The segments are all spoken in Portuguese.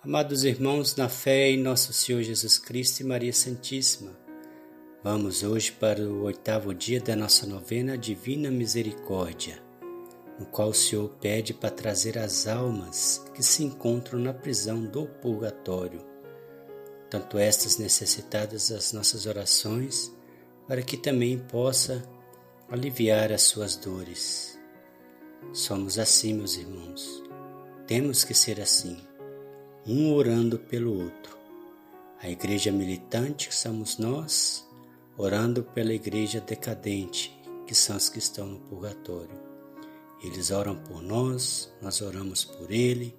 Amados irmãos, na fé em nosso Senhor Jesus Cristo e Maria Santíssima, vamos hoje para o oitavo dia da nossa novena Divina Misericórdia, no qual o Senhor pede para trazer as almas que se encontram na prisão do purgatório, tanto estas necessitadas das nossas orações, para que também possa aliviar as suas dores. Somos assim, meus irmãos. Temos que ser assim um orando pelo outro. A igreja militante que somos nós, orando pela igreja decadente, que são os que estão no purgatório. Eles oram por nós, nós oramos por ele.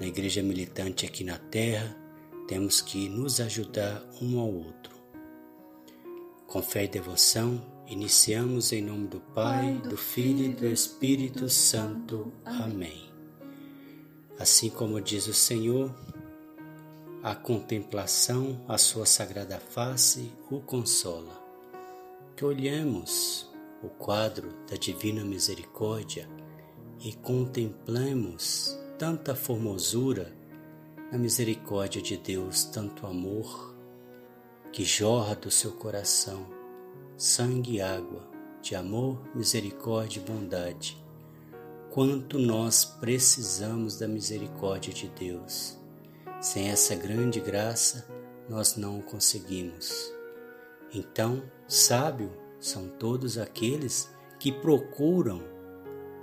Na igreja militante aqui na terra, temos que nos ajudar um ao outro. Com fé e devoção, iniciamos em nome do Pai, do Filho e do Espírito Santo. Amém. Assim como diz o Senhor, a contemplação à sua sagrada face o consola. Que olhemos o quadro da divina misericórdia e contemplemos tanta formosura na misericórdia de Deus, tanto amor que jorra do seu coração, sangue e água de amor, misericórdia e bondade quanto nós precisamos da misericórdia de Deus. Sem essa grande graça, nós não conseguimos. Então, sábio são todos aqueles que procuram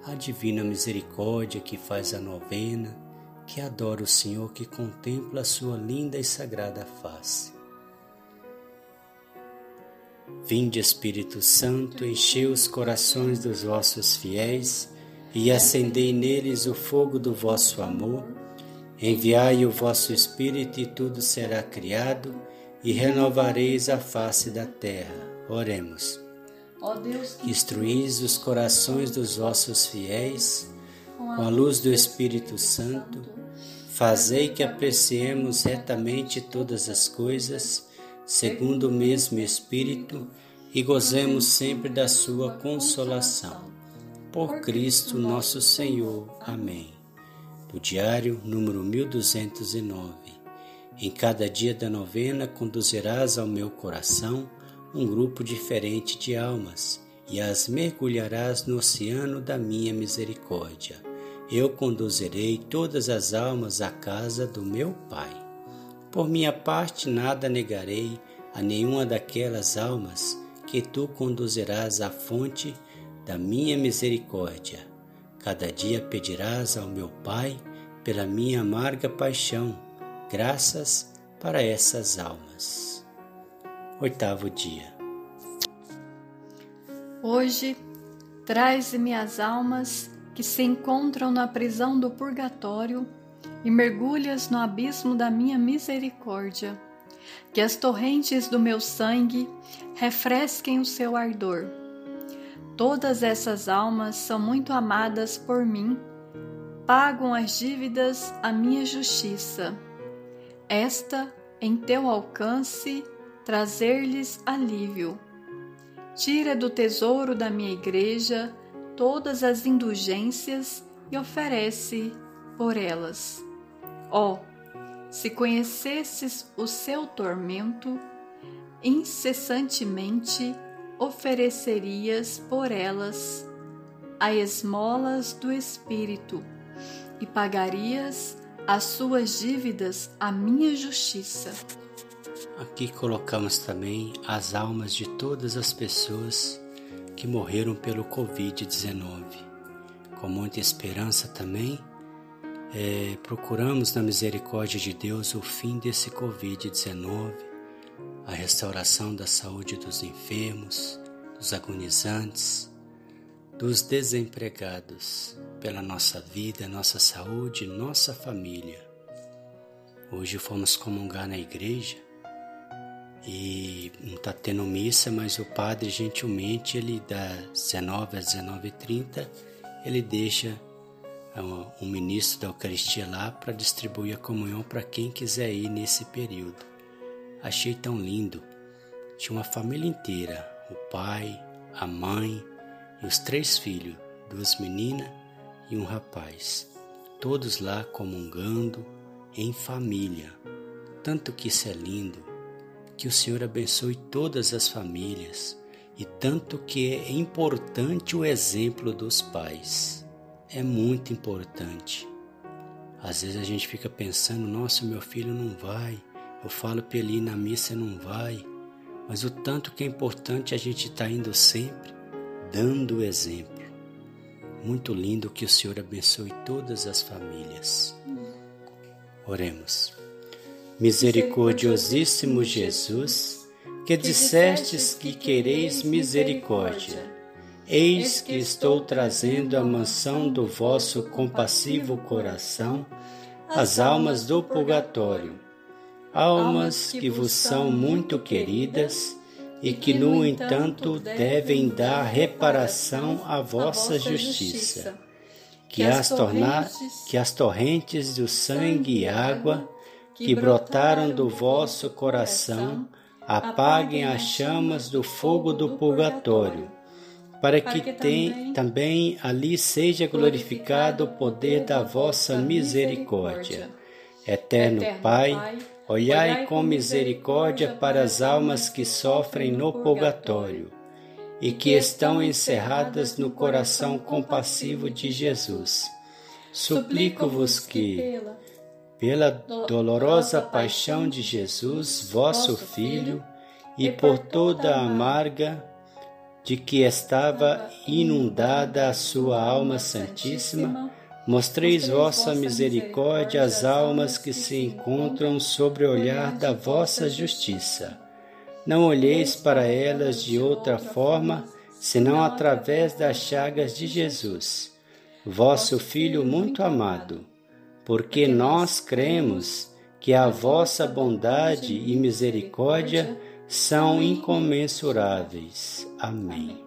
a divina misericórdia, que faz a novena, que adora o Senhor, que contempla a sua linda e sagrada face. Vinde, Espírito Santo, enchei os corações dos vossos fiéis e acendei neles o fogo do vosso amor. Enviai o vosso Espírito e tudo será criado, e renovareis a face da terra. Oremos. Ó Deus, que instruís os corações dos vossos fiéis com a luz do Espírito Santo, fazei que apreciemos retamente todas as coisas, segundo o mesmo Espírito, e gozemos sempre da sua consolação por Cristo nosso Senhor. Amém. Do diário número 1209. Em cada dia da novena conduzirás ao meu coração um grupo diferente de almas e as mergulharás no oceano da minha misericórdia. Eu conduzirei todas as almas à casa do meu Pai. Por minha parte, nada negarei a nenhuma daquelas almas que tu conduzirás à fonte da minha misericórdia. Cada dia pedirás ao meu Pai pela minha amarga paixão, graças para essas almas. Oitavo dia. Hoje, traz-me as almas que se encontram na prisão do purgatório e mergulhas no abismo da minha misericórdia. Que as torrentes do meu sangue refresquem o seu ardor Todas essas almas são muito amadas por mim, pagam as dívidas a minha justiça. Esta em teu alcance trazer-lhes alívio. Tira do tesouro da minha igreja todas as indulgências e oferece por elas. Ó, oh, se conhecesses o seu tormento, incessantemente oferecerias por elas a esmolas do Espírito e pagarias as suas dívidas à minha justiça. Aqui colocamos também as almas de todas as pessoas que morreram pelo Covid-19. Com muita esperança também, é, procuramos na misericórdia de Deus o fim desse Covid-19 a restauração da saúde dos enfermos, dos agonizantes, dos desempregados, pela nossa vida, nossa saúde, nossa família. Hoje fomos comungar na igreja e não está tendo missa, mas o padre gentilmente ele dá 19 às 19h30, ele deixa um ministro da Eucaristia lá para distribuir a comunhão para quem quiser ir nesse período. Achei tão lindo. Tinha uma família inteira: o pai, a mãe e os três filhos, duas meninas e um rapaz. Todos lá comungando, em família. Tanto que isso é lindo. Que o Senhor abençoe todas as famílias e tanto que é importante o exemplo dos pais. É muito importante. Às vezes a gente fica pensando, nossa, meu filho não vai. Eu falo para ele ir na missa não vai. Mas o tanto que é importante a gente estar tá indo sempre, dando o exemplo. Muito lindo que o Senhor abençoe todas as famílias. Oremos. Misericordiosíssimo Jesus, que dissestes que quereis misericórdia, eis que estou trazendo à mansão do vosso compassivo coração as almas do purgatório, almas que vos são muito queridas e que, no entanto, devem dar reparação à vossa justiça. Que as, tornar, que as torrentes do sangue e água que brotaram do vosso coração apaguem as chamas do fogo do purgatório, para que tem, também ali seja glorificado o poder da vossa misericórdia. Eterno Pai, Olhai com misericórdia para as almas que sofrem no purgatório e que estão encerradas no coração compassivo de Jesus. Suplico-vos que, pela dolorosa paixão de Jesus, vosso Filho, e por toda a amarga de que estava inundada a sua alma santíssima, Mostreis vossa misericórdia às almas que se encontram sobre o olhar da vossa justiça. Não olheis para elas de outra forma, senão através das chagas de Jesus, vosso Filho muito amado, porque nós cremos que a vossa bondade e misericórdia são incomensuráveis. Amém.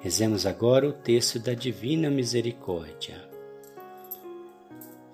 Rezemos agora o texto da Divina Misericórdia.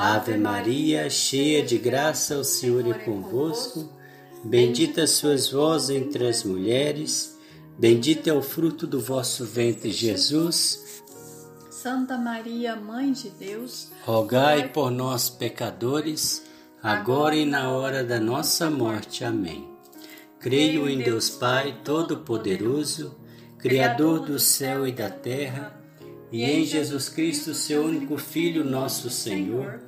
Ave Maria, cheia de graça, o Senhor é convosco. Bendita sois vós entre as mulheres, bendito é o fruto do vosso ventre, Jesus. Santa Maria, Mãe de Deus, rogai por nós, pecadores, agora e na hora da nossa morte. Amém. Creio em Deus Pai Todo-Poderoso, Criador do céu e da terra, e em Jesus Cristo, seu único Filho, nosso Senhor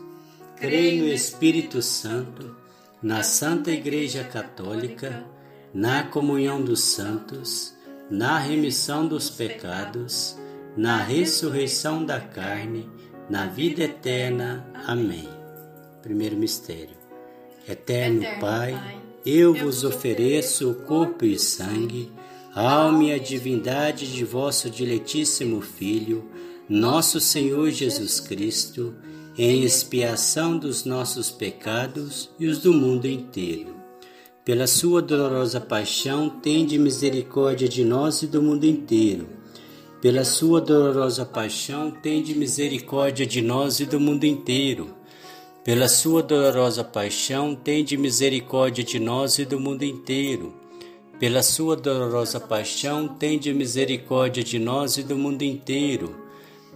Creio no Espírito Santo, na Santa Igreja Católica, na comunhão dos santos, na remissão dos pecados, na ressurreição da carne, na vida eterna. Amém. Primeiro mistério. Eterno Pai, eu vos ofereço o corpo e sangue, alma e a divindade de vosso diletíssimo Filho, nosso Senhor Jesus Cristo, em expiação dos nossos pecados e os do mundo inteiro. Pela sua dolorosa paixão, tende misericórdia de nós e do mundo inteiro. Pela sua dolorosa paixão, tende misericórdia de nós e do mundo inteiro. Pela sua dolorosa paixão, tende misericórdia de nós e do mundo inteiro. Pela sua dolorosa paixão, tende misericórdia de nós e do mundo inteiro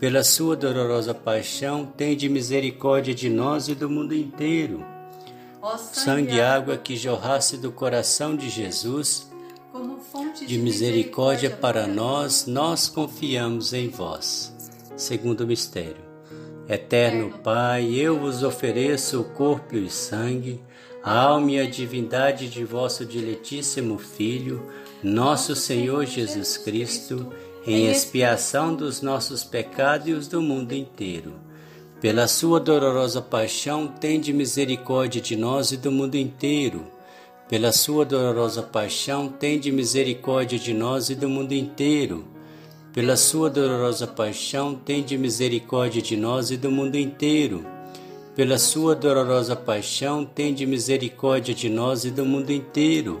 Pela sua dolorosa paixão, tende misericórdia de nós e do mundo inteiro. Ó sangue e água que jorrasse do coração de Jesus, como fonte de misericórdia para nós, nós confiamos em vós. Segundo mistério. Eterno Pai, eu vos ofereço o corpo e o sangue a alma e a divindade de vosso diletíssimo Filho, nosso Senhor Jesus Cristo, em expiação dos nossos pecados e os do mundo inteiro. Pela sua dolorosa paixão, tende misericórdia de nós e do mundo inteiro. Pela sua dolorosa paixão, tende misericórdia de nós e do mundo inteiro. Pela sua dolorosa paixão, tende misericórdia de nós e do mundo inteiro pela sua dolorosa paixão, tende misericórdia de nós e do mundo inteiro.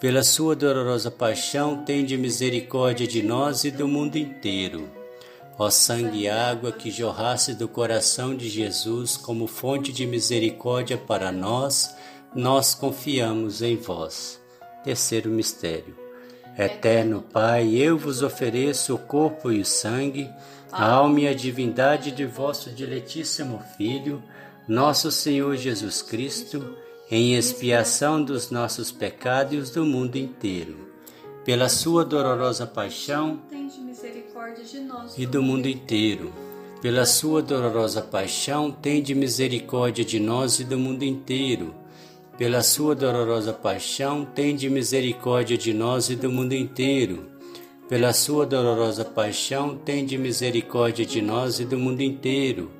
Pela sua dolorosa paixão, tende misericórdia de nós e do mundo inteiro. Ó sangue e água que jorrasse do coração de Jesus como fonte de misericórdia para nós, nós confiamos em vós. Terceiro mistério. Eterno Pai, eu vos ofereço o corpo e o sangue, a alma e a divindade de vosso diletíssimo Filho, nosso Senhor Jesus Cristo, em expiação dos nossos pecados e os do mundo inteiro. Pela sua dolorosa paixão, e do mundo inteiro. Pela sua dolorosa paixão, tende misericórdia de nós e do mundo inteiro. Pela sua dolorosa paixão, tende misericórdia de nós e do mundo inteiro. Pela sua dolorosa paixão, tende misericórdia de nós e do mundo inteiro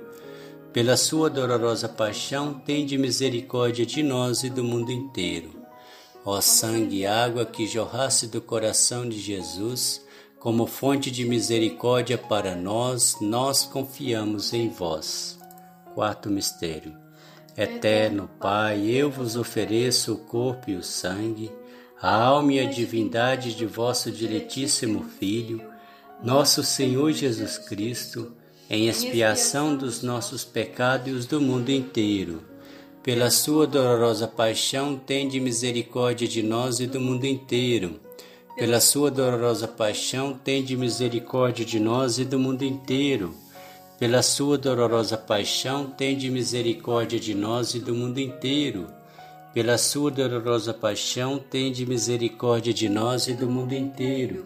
pela sua dolorosa paixão, tende misericórdia de nós e do mundo inteiro. Ó sangue e água que jorrasse do coração de Jesus, como fonte de misericórdia para nós, nós confiamos em vós. Quarto mistério. Eterno Pai, eu vos ofereço o corpo e o sangue, a alma e a divindade de vosso diletíssimo Filho, nosso Senhor Jesus Cristo, em expiação dos nossos pecados e do mundo inteiro. Pela sua dolorosa paixão, tende misericórdia de nós e do mundo inteiro. Pela sua dolorosa paixão, tende misericórdia de nós e do mundo inteiro. Pela sua dolorosa paixão, tende misericórdia de nós e do mundo inteiro. Pela sua dolorosa paixão, tende misericórdia de nós e do mundo inteiro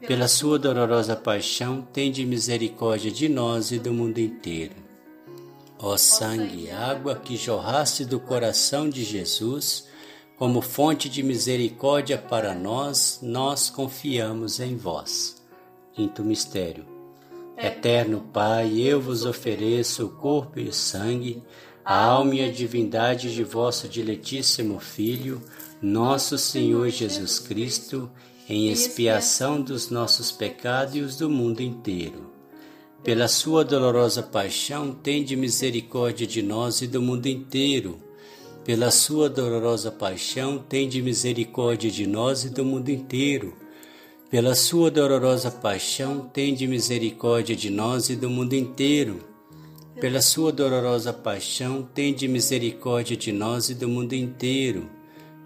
pela sua dolorosa paixão, tende misericórdia de nós e do mundo inteiro. Ó sangue e água que jorraste do coração de Jesus, como fonte de misericórdia para nós, nós confiamos em vós. Quinto mistério. Eterno Pai, eu vos ofereço o corpo e o sangue, a alma e a divindade de vosso diletíssimo Filho, nosso Senhor Jesus Cristo, em expiação dos nossos pecados e os do mundo inteiro. Pela sua dolorosa paixão, tende misericórdia de nós e do mundo inteiro. Pela sua dolorosa paixão, tende misericórdia de nós e do mundo inteiro. Pela sua dolorosa paixão, tende misericórdia de nós e do mundo inteiro. pela sua dolorosa paixão, tende misericórdia de nós e do mundo inteiro.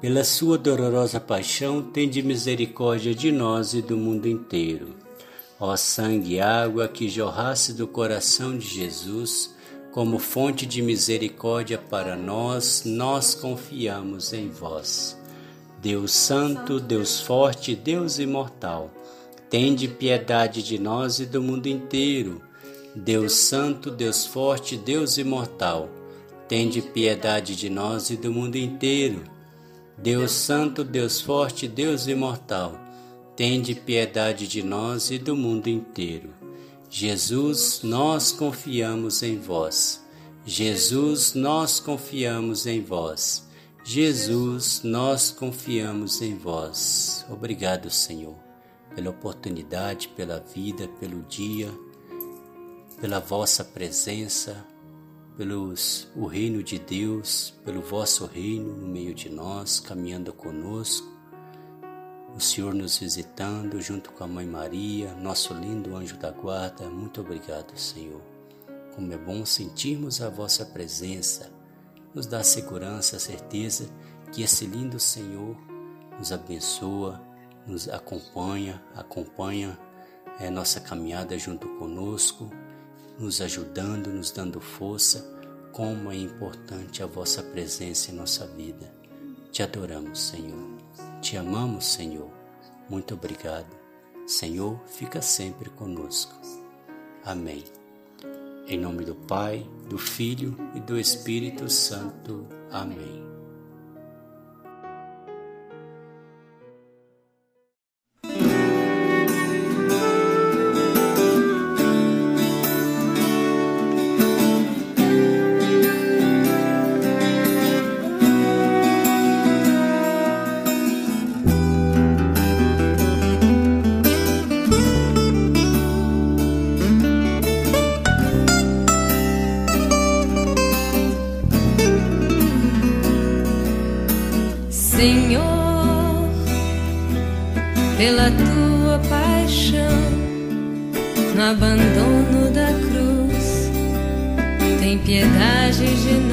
Pela sua dolorosa paixão, tende misericórdia de nós e do mundo inteiro. Ó sangue e água que jorrasse do coração de Jesus, como fonte de misericórdia para nós, nós confiamos em vós. Deus Santo, Deus Forte, Deus Imortal, tende piedade de nós e do mundo inteiro Deus Santo, Deus Forte, Deus Imortal, tende piedade de nós e do mundo inteiro. Deus Santo, Deus Forte, Deus Imortal, tende piedade de nós e do mundo inteiro. Jesus, nós confiamos em vós. Jesus, nós confiamos em vós. Jesus, nós confiamos em vós. Obrigado, Senhor, pela oportunidade, pela vida, pelo dia pela vossa presença, pelos o reino de Deus, pelo vosso reino no meio de nós, caminhando conosco. O Senhor nos visitando junto com a Mãe Maria, nosso lindo anjo da guarda. Muito obrigado, Senhor. Como é bom sentirmos a vossa presença. Nos dá segurança, certeza que esse lindo Senhor nos abençoa, nos acompanha, acompanha é, nossa caminhada junto conosco nos ajudando, nos dando força. Como é importante a vossa presença em nossa vida. Te adoramos, Senhor. Te amamos, Senhor. Muito obrigado. Senhor, fica sempre conosco. Amém. Em nome do Pai, do Filho e do Espírito Santo. Amém. Pela tua paixão, no abandono da cruz, tem piedade de nós.